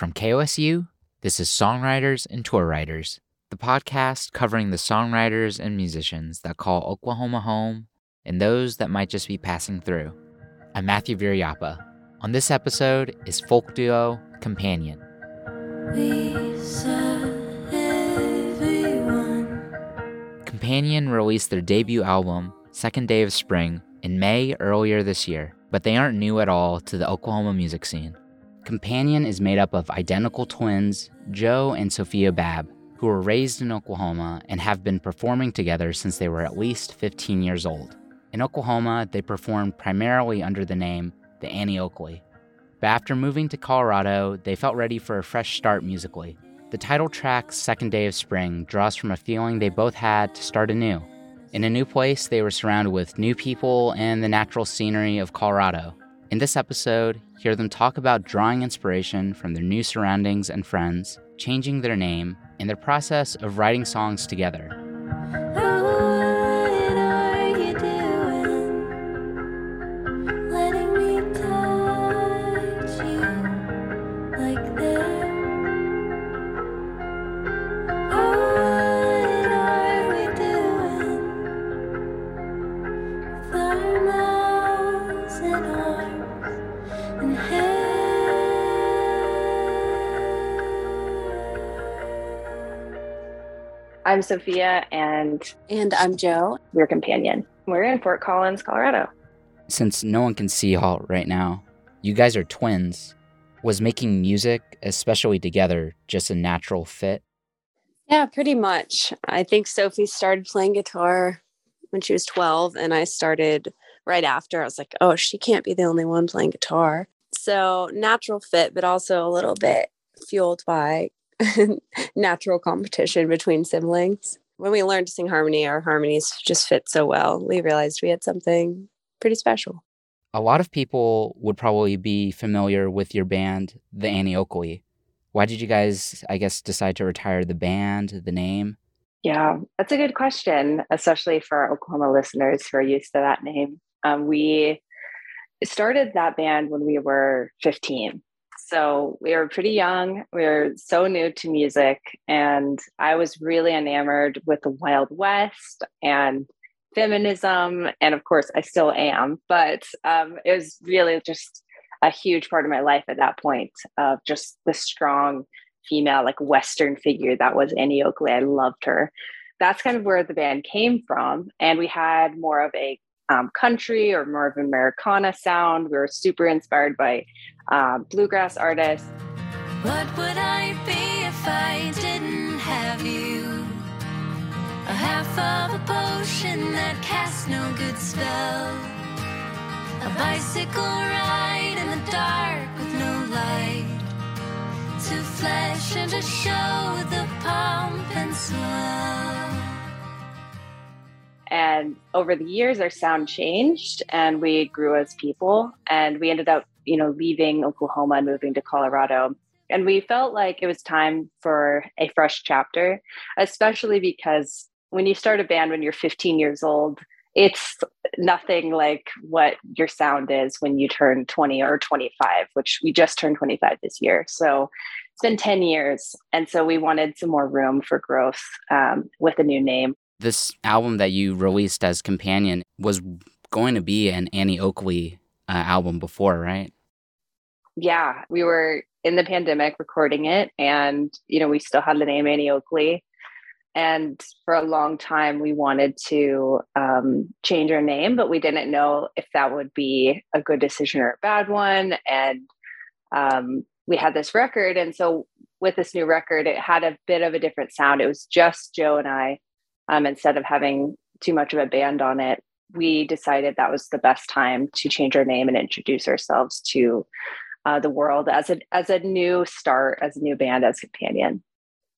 From KOSU, this is Songwriters and Tour Writers, the podcast covering the songwriters and musicians that call Oklahoma home and those that might just be passing through. I'm Matthew Viriyapah. On this episode is folk duo Companion. Companion released their debut album, Second Day of Spring, in May earlier this year, but they aren't new at all to the Oklahoma music scene. Companion is made up of identical twins, Joe and Sophia Babb, who were raised in Oklahoma and have been performing together since they were at least 15 years old. In Oklahoma, they performed primarily under the name the Annie Oakley. But after moving to Colorado, they felt ready for a fresh start musically. The title track, Second Day of Spring, draws from a feeling they both had to start anew. In a new place, they were surrounded with new people and the natural scenery of Colorado. In this episode, hear them talk about drawing inspiration from their new surroundings and friends, changing their name, and their process of writing songs together. I'm Sophia, and and I'm Joe. We're companion. We're in Fort Collins, Colorado. Since no one can see y'all right now, you guys are twins. Was making music, especially together, just a natural fit? Yeah, pretty much. I think Sophie started playing guitar when she was 12, and I started right after. I was like, oh, she can't be the only one playing guitar. So, natural fit, but also a little bit fueled by natural competition between siblings. When we learned to sing harmony, our harmonies just fit so well. We realized we had something pretty special. A lot of people would probably be familiar with your band, the Annie Oakley. Why did you guys, I guess, decide to retire the band, the name? Yeah, that's a good question, especially for our Oklahoma listeners who are used to that name. Um, we started that band when we were 15. So we were pretty young. We were so new to music. And I was really enamored with the Wild West and feminism. And of course, I still am. But um, it was really just a huge part of my life at that point of just the strong female, like Western figure that was Annie Oakley. I loved her. That's kind of where the band came from. And we had more of a um, country or more of Americana sound. We were super inspired by uh, bluegrass artists. What would I be if I didn't have you? A half of a potion that casts no good spell. A bicycle ride in the dark with no light. To flesh and to show the pomp and swell. And over the years, our sound changed and we grew as people. And we ended up, you know, leaving Oklahoma and moving to Colorado. And we felt like it was time for a fresh chapter, especially because when you start a band when you're 15 years old, it's nothing like what your sound is when you turn 20 or 25, which we just turned 25 this year. So it's been 10 years. And so we wanted some more room for growth um, with a new name. This album that you released as Companion was going to be an Annie Oakley uh, album before, right? Yeah, we were in the pandemic recording it, and you know we still had the name Annie Oakley. And for a long time, we wanted to um, change our name, but we didn't know if that would be a good decision or a bad one. And um, we had this record, and so with this new record, it had a bit of a different sound. It was just Joe and I um, instead of having too much of a band on it, we decided that was the best time to change our name and introduce ourselves to uh, the world as a as a new start, as a new band, as companion.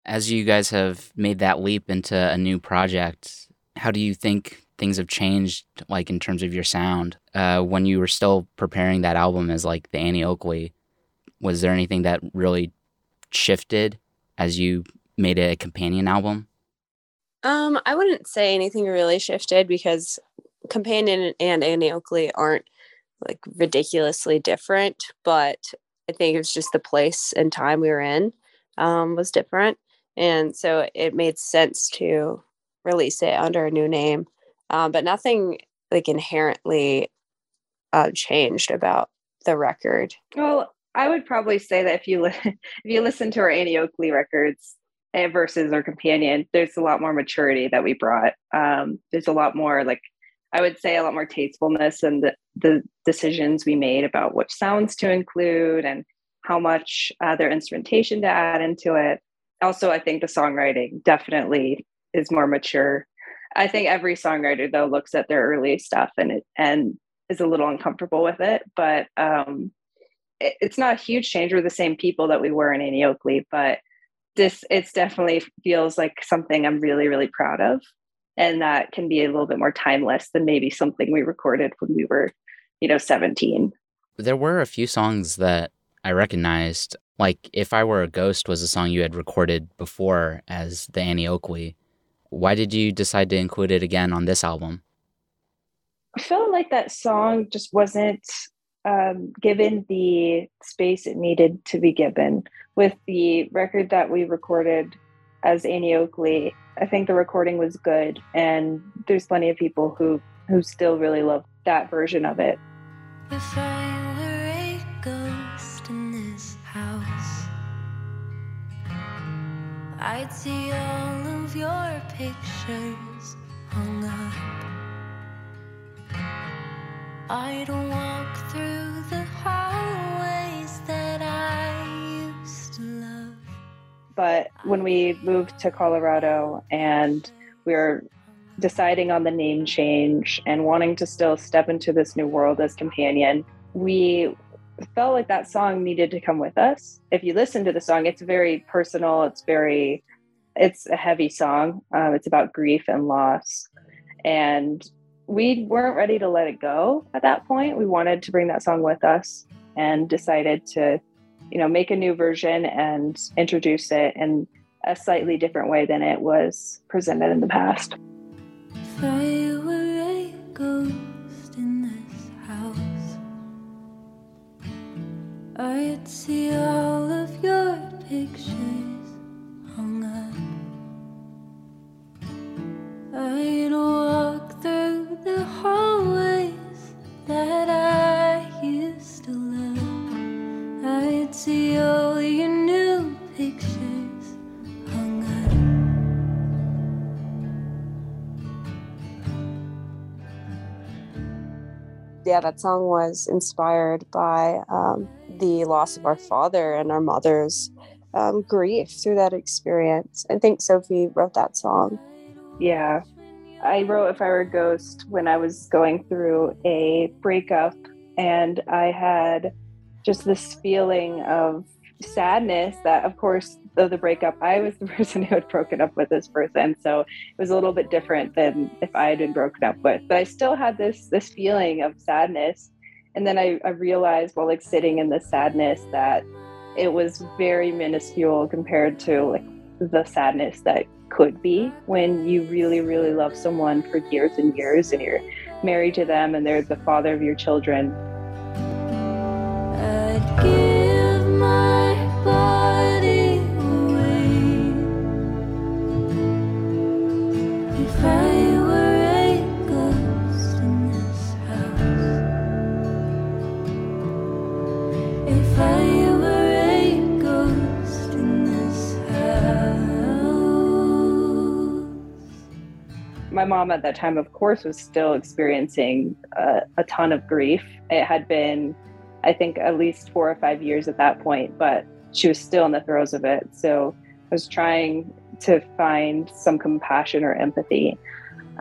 As you guys have made that leap into a new project, how do you think things have changed, like in terms of your sound? Uh, when you were still preparing that album as like the Annie Oakley, was there anything that really shifted as you made it a companion album? Um, I wouldn't say anything really shifted because Companion and Annie Oakley aren't like ridiculously different, but I think it was just the place and time we were in um, was different. And so it made sense to release it under a new name. Um, but nothing like inherently uh, changed about the record. Well, I would probably say that if you li- if you listen to our Annie Oakley records versus our companion, there's a lot more maturity that we brought. Um, there's a lot more like I would say a lot more tastefulness and the, the decisions we made about which sounds to include and how much uh, instrumentation to add into it. Also, I think the songwriting definitely is more mature. I think every songwriter though looks at their early stuff and it and is a little uncomfortable with it, but um, it, it's not a huge change. We're the same people that we were in Annie Oakley, but this it's definitely feels like something I'm really really proud of. And that can be a little bit more timeless than maybe something we recorded when we were you know 17 there were a few songs that i recognized. Like if i were a ghost was a song you had recorded before as the annie oakley. Why did you decide to include it again on this album? I felt like that song just wasn't um, given the space it needed to be given with the record that we recorded as Annie Oakley, I think the recording was good, and there's plenty of people who who still really love that version of it. If I were a ghost in this house, I'd see all of your pictures hung up. I'd walk through the hallways that I used to love. But when we moved to Colorado and we were deciding on the name change and wanting to still step into this new world as companion, we felt like that song needed to come with us. If you listen to the song, it's very personal. It's very, it's a heavy song. Um, it's about grief and loss. And we weren't ready to let it go at that point. We wanted to bring that song with us and decided to, you know, make a new version and introduce it in a slightly different way than it was presented in the past. I'd see all of your pictures hung up. I'd the hallways that I used to love. I'd see all your new pictures hung up. Yeah, that song was inspired by um, the loss of our father and our mother's um, grief through that experience. I think Sophie wrote that song. Yeah, I wrote If I Were a Ghost when I was going through a breakup, and I had just this feeling of sadness that, of course, though the breakup, I was the person who had broken up with this person. So it was a little bit different than if I had been broken up with. But I still had this this feeling of sadness. And then I, I realized while like sitting in the sadness that it was very minuscule compared to like the sadness that could be when you really, really love someone for years and years and you're married to them and they're the father of your children. Mom at that time, of course, was still experiencing a, a ton of grief. It had been, I think, at least four or five years at that point, but she was still in the throes of it. So I was trying to find some compassion or empathy.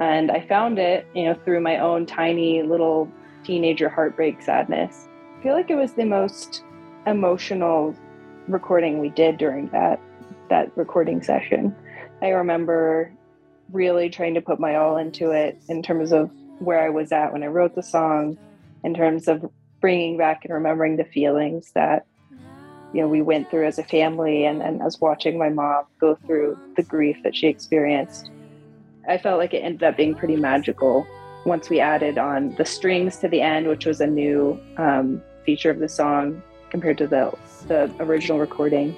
And I found it, you know, through my own tiny little teenager heartbreak sadness. I feel like it was the most emotional recording we did during that that recording session. I remember really trying to put my all into it in terms of where I was at when I wrote the song, in terms of bringing back and remembering the feelings that you know we went through as a family and then as watching my mom go through the grief that she experienced i felt like it ended up being pretty magical once we added on the strings to the end which was a new um, feature of the song compared to the the original recording.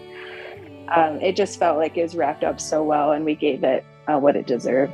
Um, it just felt like it was wrapped up so well, and we gave it uh, what it deserved.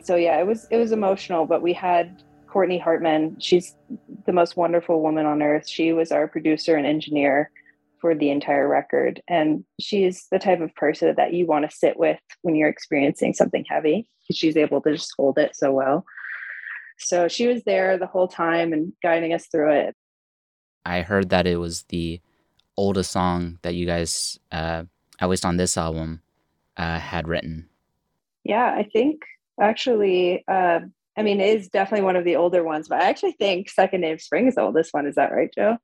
And so yeah it was it was emotional but we had courtney hartman. She's the most wonderful woman on earth. She was our producer and engineer for the entire record and she's the type of person that you want to sit with when you're experiencing something heavy she's able to just hold it so well. So she was there the whole time and guiding us through it. I heard that it was the oldest song that you guys uh, at least on this album uh, had written. Yeah i think Actually, uh, I mean, it is definitely one of the older ones, but I actually think Second Day of Spring is the oldest one. Is that right, Joe?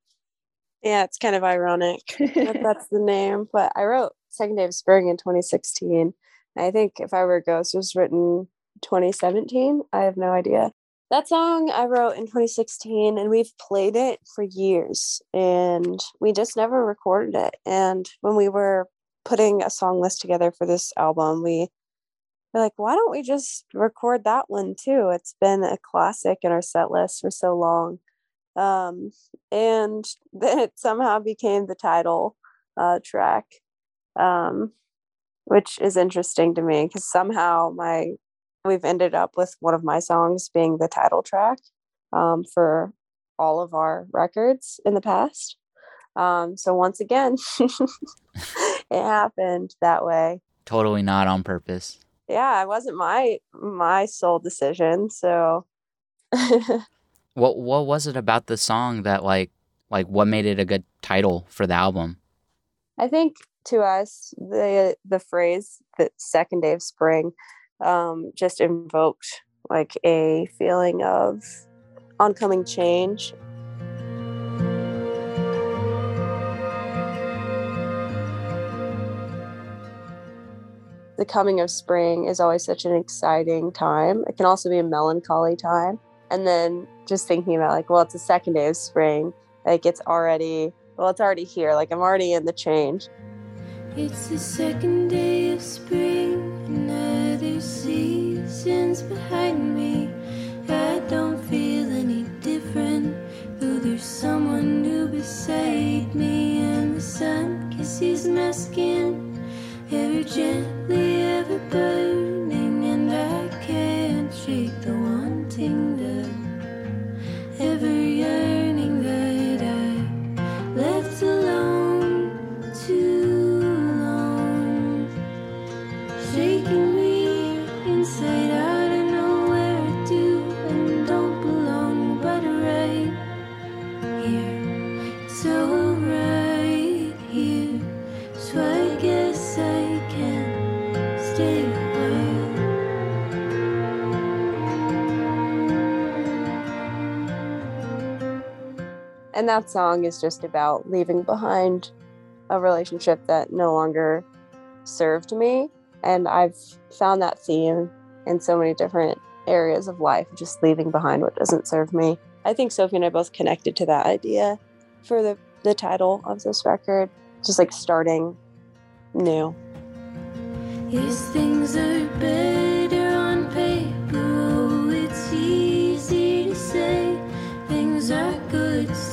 Yeah, it's kind of ironic that that's the name. But I wrote Second Day of Spring in 2016. I think if I were a ghost it was written 2017. I have no idea. That song I wrote in 2016 and we've played it for years and we just never recorded it. And when we were putting a song list together for this album, we we're like, why don't we just record that one too? It's been a classic in our set list for so long. Um, and then it somehow became the title uh, track, um, which is interesting to me because somehow my we've ended up with one of my songs being the title track um, for all of our records in the past. Um, so once again, it happened that way. Totally not on purpose yeah, it wasn't my my sole decision. So what what was it about the song that like like what made it a good title for the album? I think to us the the phrase the second day of spring um, just invoked like a feeling of oncoming change the coming of spring is always such an exciting time. It can also be a melancholy time. And then just thinking about like, well, it's the second day of spring. Like it's already, well, it's already here. Like I'm already in the change. It's the second day of spring, another season's behind me. I don't feel any different, though there's someone new beside me, and the sun kisses my skin gently, ever And that song is just about leaving behind a relationship that no longer served me. And I've found that theme in so many different areas of life, just leaving behind what doesn't serve me. I think Sophie and I both connected to that idea for the, the title of this record, just like starting new. Yes, things are better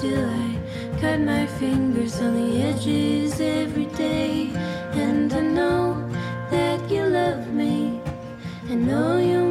Still, I cut my fingers on the edges every day. And I know that you love me. I know sorry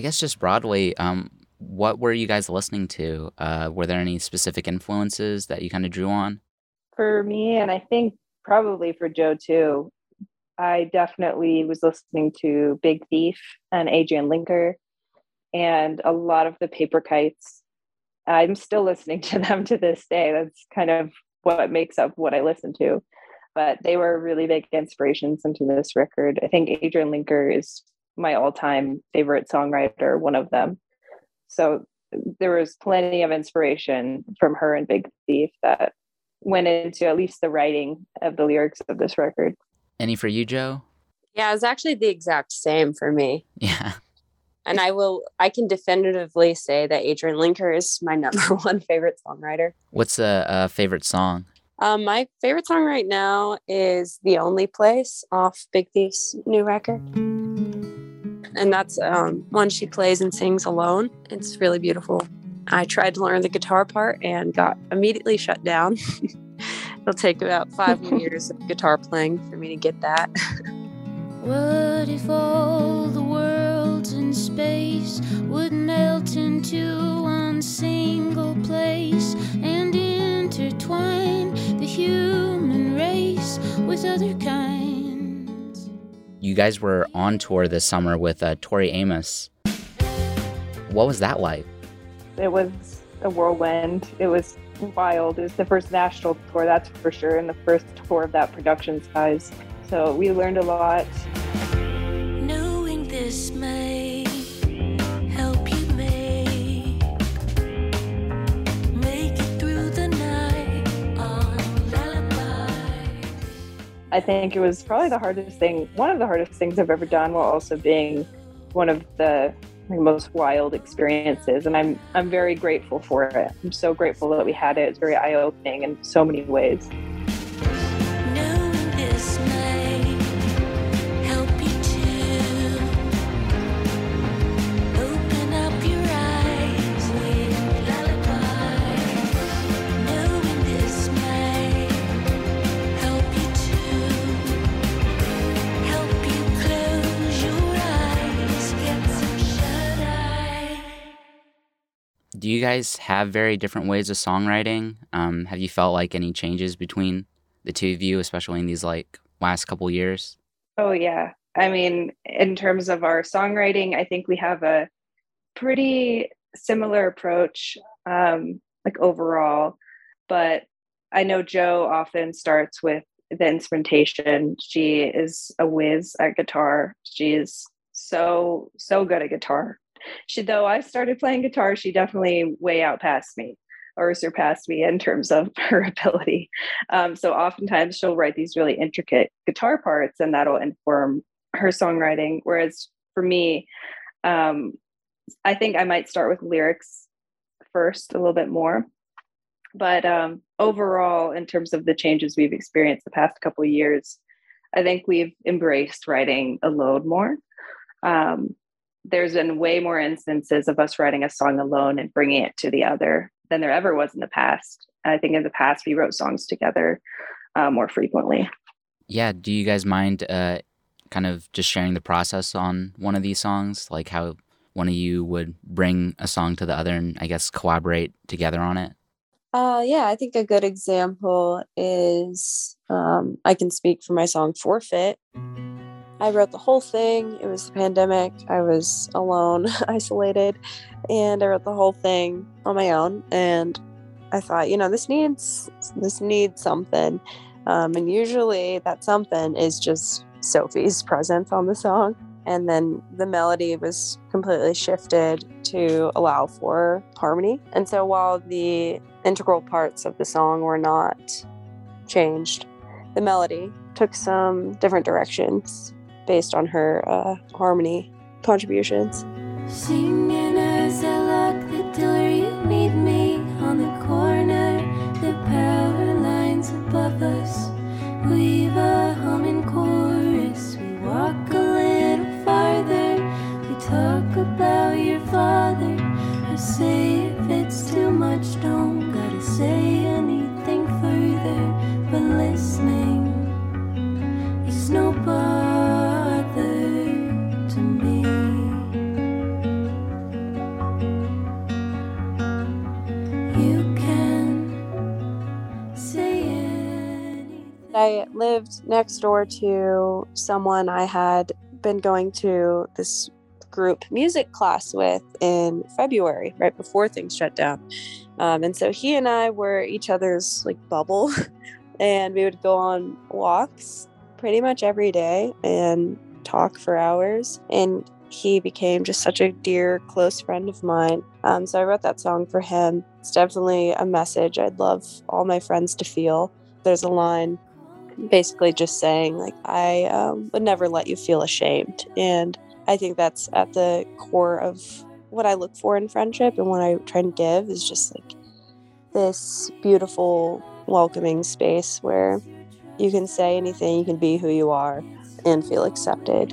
I guess just broadly, um, what were you guys listening to? Uh, were there any specific influences that you kind of drew on? For me, and I think probably for Joe too, I definitely was listening to Big Thief and Adrianne Lenker and a lot of the Paper Kites. I'm still listening to them to this day. That's kind of what makes up what I listen to. But they were really big inspirations into this record. I think Adrianne Lenker is my all-time favorite songwriter, one of them. So there was plenty of inspiration from her and Big Thief that went into at least the writing of the lyrics of this record. Any for you, Joe? Yeah, it was actually the exact same for me. Yeah. And I will, I can definitively say that Adrianne Lenker is my number one favorite songwriter. What's a, a favorite song? Um, my favorite song right now is The Only Place off Big Thief's new record. And that's um, one she plays and sings alone. It's really beautiful. I tried to learn the guitar part and got immediately shut down. It'll take about five years of guitar playing for me to get that. What if all the worlds in space would melt into one single place and intertwine the human race with other kinds? You guys were on tour this summer with uh, Tori Amos. What was that like? It was a whirlwind. It was wild. It was the first national tour, that's for sure, and the first tour of that production size. So we learned a lot. Knowing this may I think it was probably the hardest thing, one of the hardest things I've ever done, while also being one of the most wild experiences. And I'm I'm very grateful for it. I'm so grateful that we had it. It's very eye opening in so many ways. You guys have very different ways of songwriting? Um, have you felt like any changes between the two of you, especially in these like last couple years? Oh yeah. I mean, in terms of our songwriting, I think we have a pretty similar approach, um, like overall. But I know Joe often starts with the instrumentation. She is a whiz at guitar. She is so so good at guitar. She though I started playing guitar, she definitely way out past me or surpassed me in terms of her ability. Um, so oftentimes she'll write these really intricate guitar parts, and that'll inform her songwriting. Whereas for me, um, I think I might start with lyrics first a little bit more. But um, overall, in terms of the changes we've experienced the past couple years, I think we've embraced writing alone more. Um, there's been way more instances of us writing a song alone and bringing it to the other than there ever was in the past. I think in the past we wrote songs together uh, more frequently. Yeah. Do you guys mind uh, kind of just sharing the process on one of these songs? Like how one of you would bring a song to the other and I guess collaborate together on it? Uh, yeah, I think a good example is um, I can speak for my song Forfeit. I wrote the whole thing. It was the pandemic. I was alone, isolated, and I wrote the whole thing on my own. And I thought, you know, this needs this needs something. Um, and usually that something is just Sophie's presence on the song. And then the melody was completely shifted to allow for harmony. And so while the integral parts of the song were not changed, the melody took some different directions based on her uh, harmony contributions. Singing as I lock the door, you lived next door to someone I had been going to this group music class with in February, right before things shut down. Um, and so he and I were each other's like bubble, and we would go on walks pretty much every day and talk for hours. And he became just such a dear, close friend of mine. Um, so I wrote that song for him. It's definitely a message I'd love all my friends to feel. There's a line basically just saying like i um, would never let you feel ashamed. And i think that's at the core of what i look for in friendship and what i try to give is just like this beautiful welcoming space where you can say anything you can be who you are and feel accepted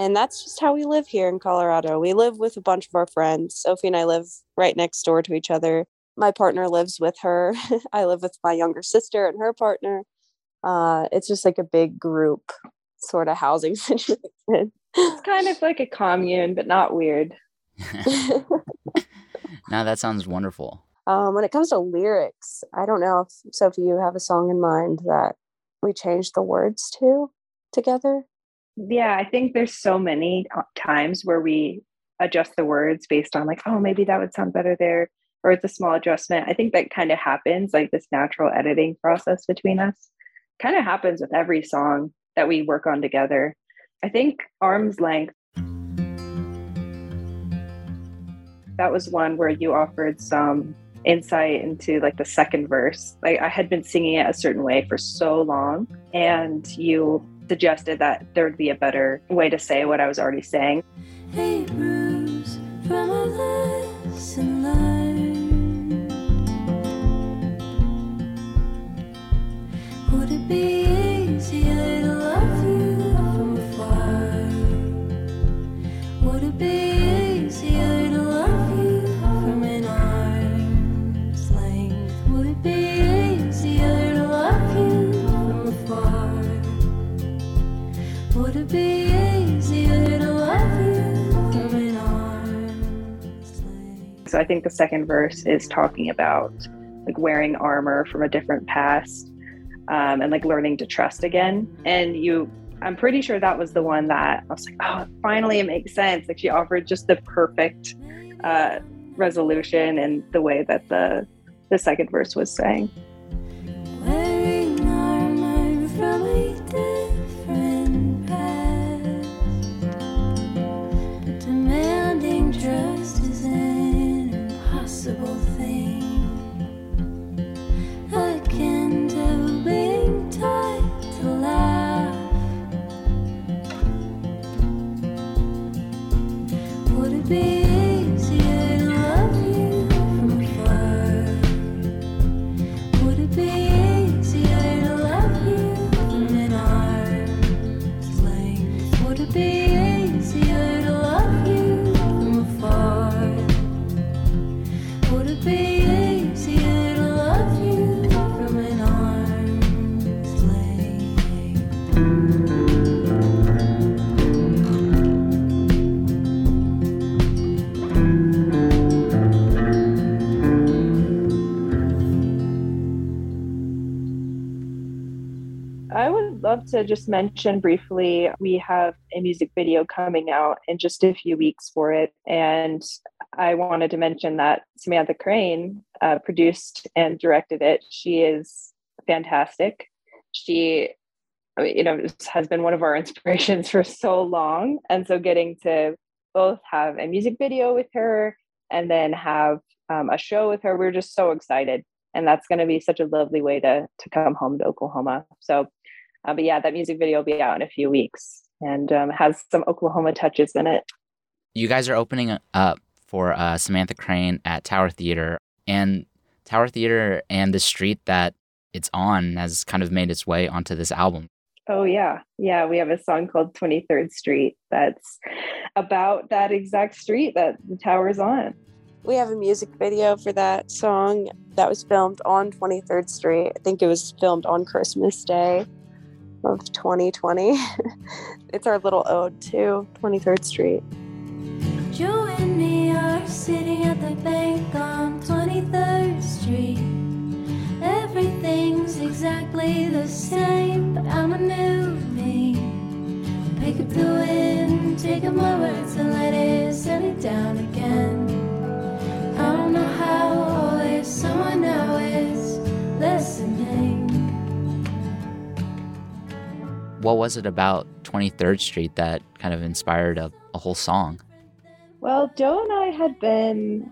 and that's just how we live here in colorado we live with a bunch of our friends sophie and i live right next door to each other my partner lives with her i live with my younger sister and her partner uh, it's just like a big group sort of housing situation It's kind of like a commune, but not weird. now that sounds wonderful. Um, when it comes to lyrics, I don't know if Sophie, you have a song in mind that we changed the words to together. Yeah, I think there's so many uh, times where we adjust the words based on like, oh, maybe that would sound better there, or it's a small adjustment. I think that kind of happens, like this natural editing process between us kind of happens with every song that we work on together. I think Arm's Length, that was one where you offered some insight into like the second verse. Like I had been singing it a certain way for so long, and you suggested that there would be a better way to say what I was already saying. Hey, Bruce. Would it be easier to love So I think the second verse is talking about like wearing armor from a different past um, and like learning to trust again. And you, I'm pretty sure that was the one that I was like, oh, finally it makes sense. Like she offered just the perfect uh, resolution and the way that the the second verse was saying. Love to just mention briefly we have a music video coming out in just a few weeks for it. And I wanted to mention that Samantha Crain uh, produced and directed it. She is fantastic. She, you know, has been one of our inspirations for so long. And so getting to both have a music video with her and then have um, a show with her, we're just so excited. And that's going to be such a lovely way to to come home to Oklahoma. So, uh, but yeah, that music video will be out in a few weeks and um, has some Oklahoma touches in it. You guys are opening up for uh, Samantha Crain at Tower Theater, and Tower Theater and the street that it's on has kind of made its way onto this album. Oh yeah. Yeah, we have a song called 23rd Street that's about that exact street that the tower's on. We have a music video for that song that was filmed on 23rd Street. I think it was filmed on Christmas Day of 2020. it's our little ode to 23rd Street. Joe and me are sitting at the bank on 23rd Street. Everything's exactly the same, but I'm a new me. Pick up the wind, take up my words and let it set it down again. I don't know how, always someone now is listening. What was it about 23rd Street that kind of inspired a, a whole song? Well, Joe and I had been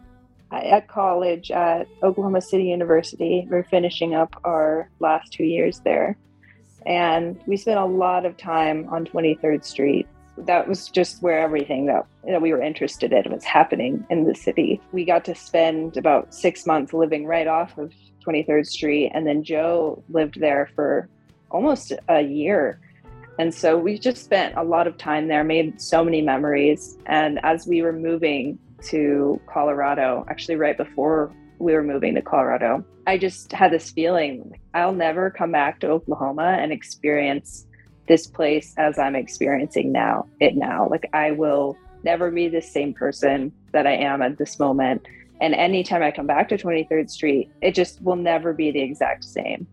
at college at Oklahoma City University. We're finishing up our last two years there. And we spent a lot of time on 23rd Street. That was just where everything that, that we were interested in was happening in the city. We got to spend about six months living right off of 23rd Street. And then Joe lived there for almost a year. And so we just spent a lot of time there, made so many memories. And as we were moving to Colorado, actually, right before we were moving to Colorado, I just had this feeling I'll never come back to Oklahoma and experience this place as I'm experiencing now, it now. Like, I will never be the same person that I am at this moment. And anytime I come back to 23rd Street, it just will never be the exact same.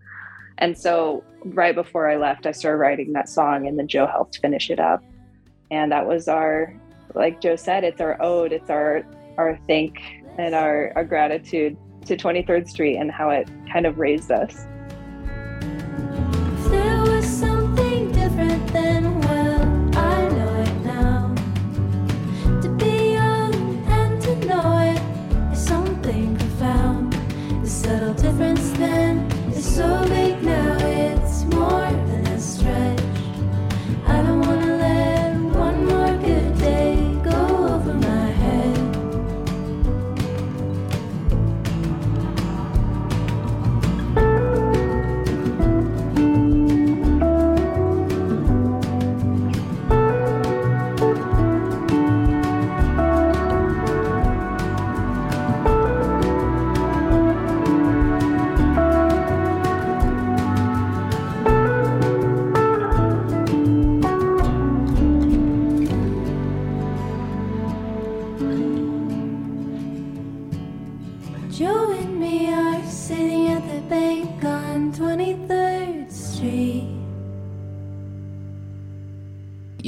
And so, right before I left, I started writing that song, and then Joe helped finish it up. And that was our like Joe said, it's our ode, it's our our thank and our, our gratitude to 23rd Street and how it kind of raised us.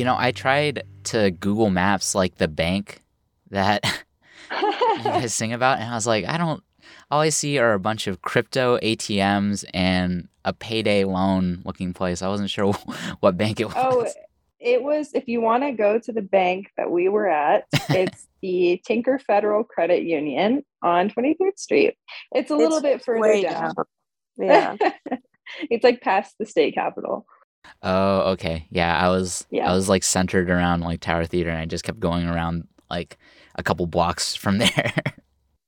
Know, I tried to Google Maps like the bank that you guys sing about, and I was like, I don't. All I see are a bunch of crypto ATMs and a payday loan looking place. I wasn't sure what bank it oh, was. Oh, it was if you want to go to the bank that we were at, it's the Tinker Federal Credit Union on 23rd Street. It's a little It's bit further way down. Yeah. it's like past the state capitol. Oh, okay. Yeah, I was Yeah. I was like centered around like Tower Theater and I just kept going around like a couple blocks from there.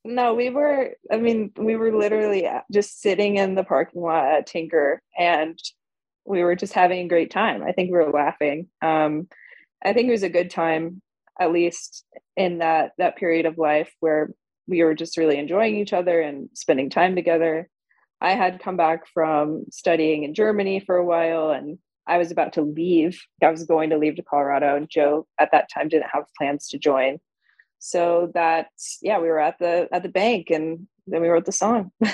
No, we were, I mean, we were literally just sitting in the parking lot at Tinker and we were just having a great time. I think we were laughing. Um, I think it was a good time, at least in that that period of life where we were just really enjoying each other and spending time together. I had come back from studying in Germany for a while and I was about to leave. I was going to leave to Colorado and Joe at that time didn't have plans to join so that yeah we were at the at the bank and then we wrote the song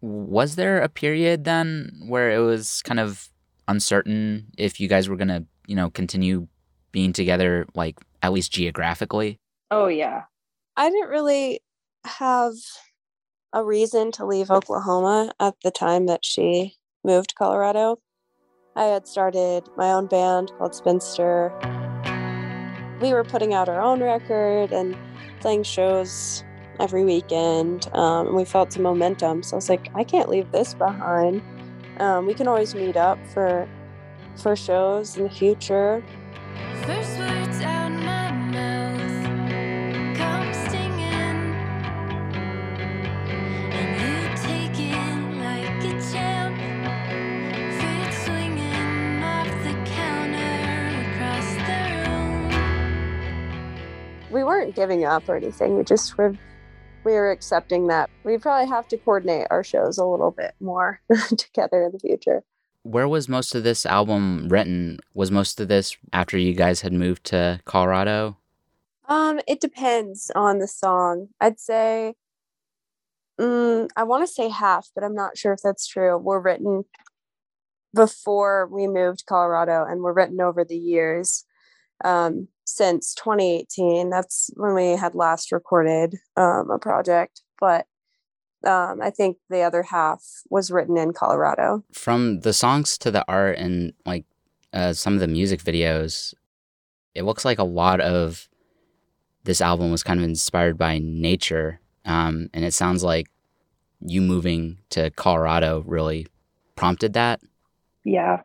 was there a period then where it was kind of uncertain if you guys were going to, you know, continue being together, like at least geographically? Oh, yeah. I didn't really have a reason to leave Oklahoma at the time that she moved to Colorado. I had started my own band called Spinster. We were putting out our own record and playing shows every weekend. Um, and we felt some momentum. So I was like, I can't leave this behind. Um, we can always meet up for for shows in the future. Giving up or anything. We just were we were accepting that we probably have to coordinate our shows a little bit more together in the future. Where was most of this album written? Was most of this after you guys had moved to Colorado? Um, it depends on the song. I'd say, mm, I want to say half, but I'm not sure if that's true. Were written before we moved to Colorado, and were written over the years um, since 2018. That's when we had last recorded um, a project, but um, I think the other half was written in Colorado. From the songs to the art and like uh, some of the music videos, it looks like a lot of this album was kind of inspired by nature. Um, and it sounds like you moving to Colorado really prompted that. Yeah,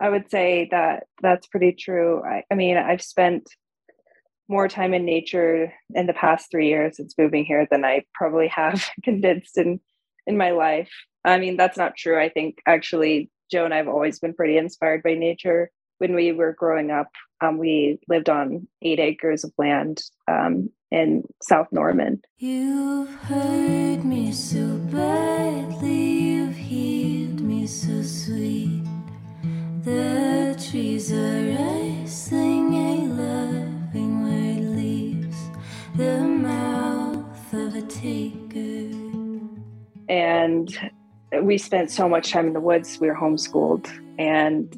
I would say that that's pretty true. I, I mean, I've spent more time in nature in the past three years since moving here than I probably have condensed in in my life. I mean, that's not true. I think actually Joe and I've always been pretty inspired by nature. When we were growing up, um, we lived on eight acres of land um, in South Norman. You've me so badly, you've healed me so sweet. The trees are a leaves the mouth of a taker. and we spent so much time in the woods. We were homeschooled, and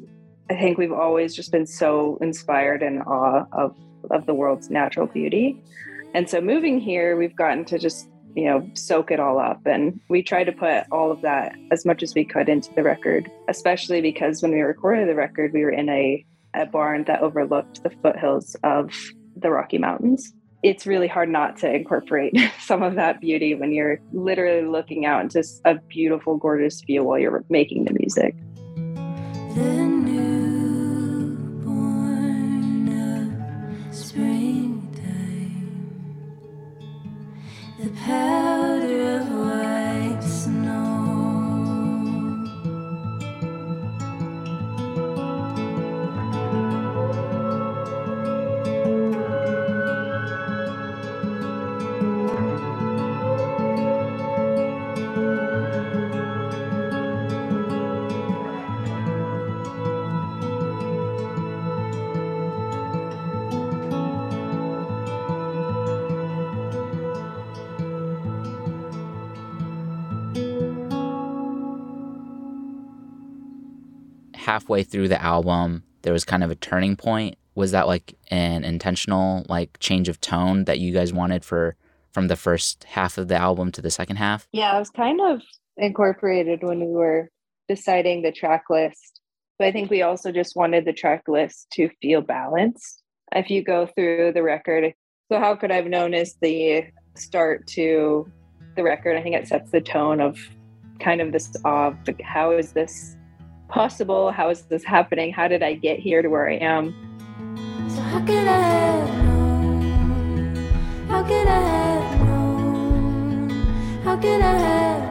I think we've always just been so inspired and awe of of the world's natural beauty. And so moving here, we've gotten to just you know soak it all up, and we tried to put all of that as much as we could into the record. Especially because when we recorded the record, we were in a a barn that overlooked the foothills of the Rocky Mountains it's really hard not to incorporate some of that beauty when you're literally looking out into a beautiful, gorgeous view while you're making the music. The newborn of springtime, the powder of Halfway through the album, there was kind of a turning point. Was that like an intentional like change of tone that you guys wanted for from the first half of the album to the second half? Yeah, it was kind of incorporated when we were deciding the track list. But I think we also just wanted the track list to feel balanced. If you go through the record, so how could I've known is the start to the record. I think it sets the tone of kind of this of how is this possible? How is this happening? How did I get here to where I am? So how could I have known? How could I have known? How could I have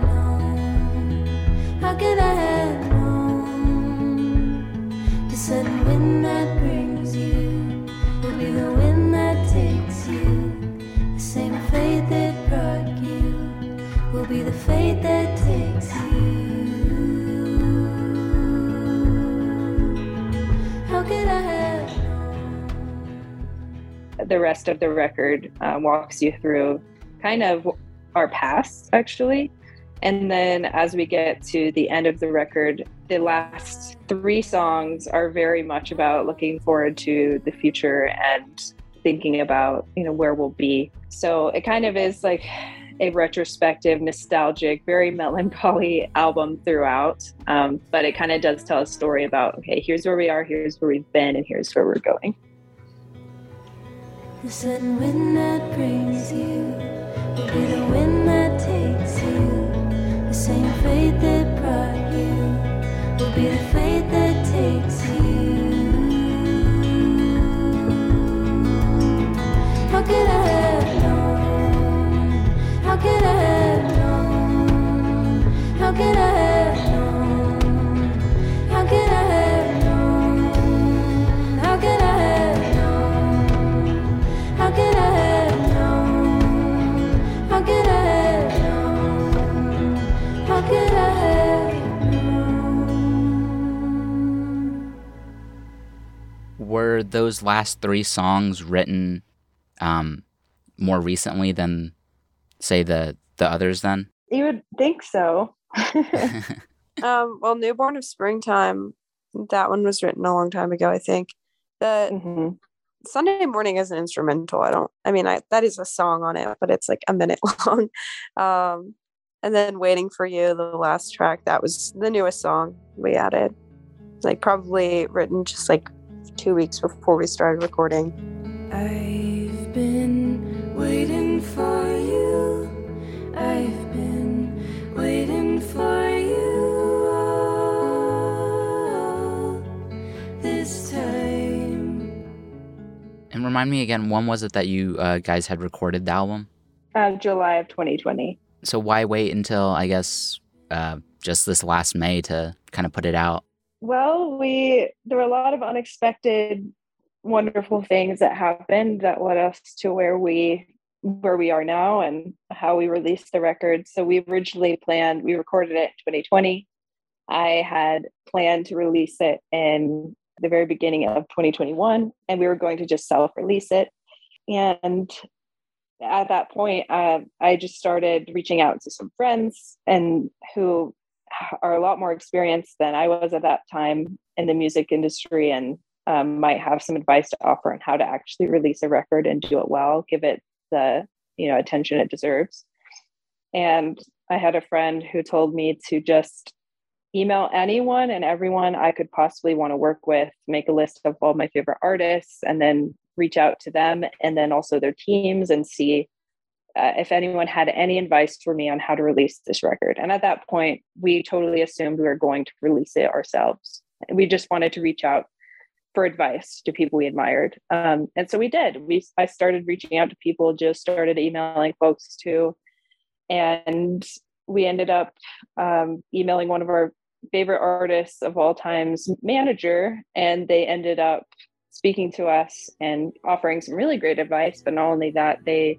the rest of the record uh, walks you through kind of our past actually And then as we get to the end of the record, the last three songs are very much about looking forward to the future and thinking about, you know, where we'll be. So it kind of is like a retrospective, nostalgic, very melancholy album throughout. Um, but it kind of does tell a story about, okay, here's where we are, here's where we've been, and here's where we're going. The sudden wind that brings you will be the wind that takes you. The same fate that brought you will be the Were those last three songs written um, more recently than, say, the the others? Then. You would think so. Um, well, Newborn of Springtime, that one was written a long time ago, I think. The Mhm. Sunday morning is an instrumental. I don't, I mean, I that is a song on it, but it's like a minute long. Um, and then Waiting for You, the last track, that was the newest song we added. Like, probably written just like two weeks before we started recording. I've been waiting for you. I've been waiting for you all this time. And remind me again, when was it that you uh, guys had recorded the album? Uh, July of 2020. So why wait until I guess uh, just this last May to kind of put it out? Well, we there were a lot of unexpected, wonderful things that happened that led us to where we where we are now and how we released the record. So we originally planned we recorded it in 2020. I had planned to release it in the very beginning of 2021, and we were going to just self-release it. And at that point, uh, I just started reaching out to some friends and who are a lot more experienced than I was at that time in the music industry and um, might have some advice to offer on how to actually release a record and do it well, give it the you know attention it deserves. And I had a friend who told me to just email anyone and everyone I could possibly want to work with, make a list of all my favorite artists, and then reach out to them and then also their teams and see uh, if anyone had any advice for me on how to release this record. And at that point, we totally assumed we were going to release it ourselves. We just wanted to reach out for advice to people we admired. Um, and so we did. We I started reaching out to people, just started emailing folks too. And we ended up um, emailing one of our favorite artists of all times manager, and they ended up speaking to us and offering some really great advice. But not only that, they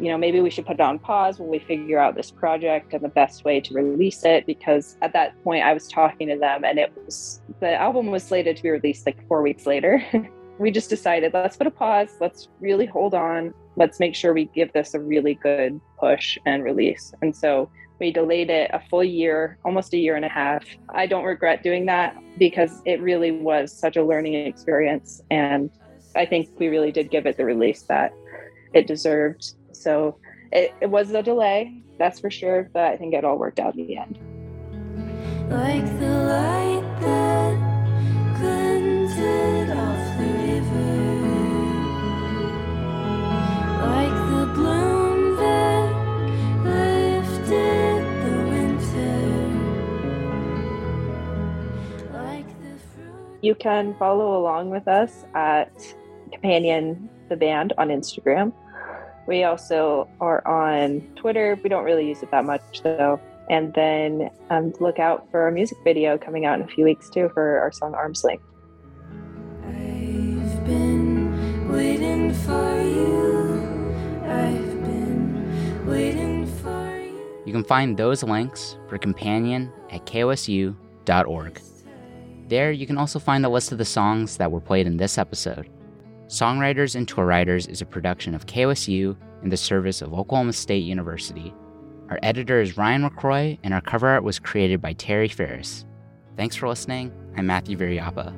you know, maybe we should put it on pause when we figure out this project and the best way to release it. Because at that point, I was talking to them, and it was the album was slated to be released like four weeks later. we just decided let's put a pause, let's really hold on, let's make sure we give this a really good push and release. And so we delayed it a full year, almost a year and a half. I don't regret doing that because it really was such a learning experience. And I think we really did give it the release that it deserved. So it, it was a delay, that's for sure, but I think it all worked out in the end. Like the light that glinted off the river. Like the bloom that lifted the winter. Like the fruit. You can follow along with us at Companion the Band on Instagram. We also are on Twitter. We don't really use it that much though. And then um, look out for our music video coming out in a few weeks too for our song Arms Length. waiting for you. I've been waiting for you. You can find those links for Companion at kosu.org. There, you can also find a list of the songs that were played in this episode. Songwriters and Tour Writers is a production of KOSU in the service of Oklahoma State University. Our editor is Ryan McCroy, and our cover art was created by Terry Ferris. Thanks for listening. I'm Matthew Viriyapah.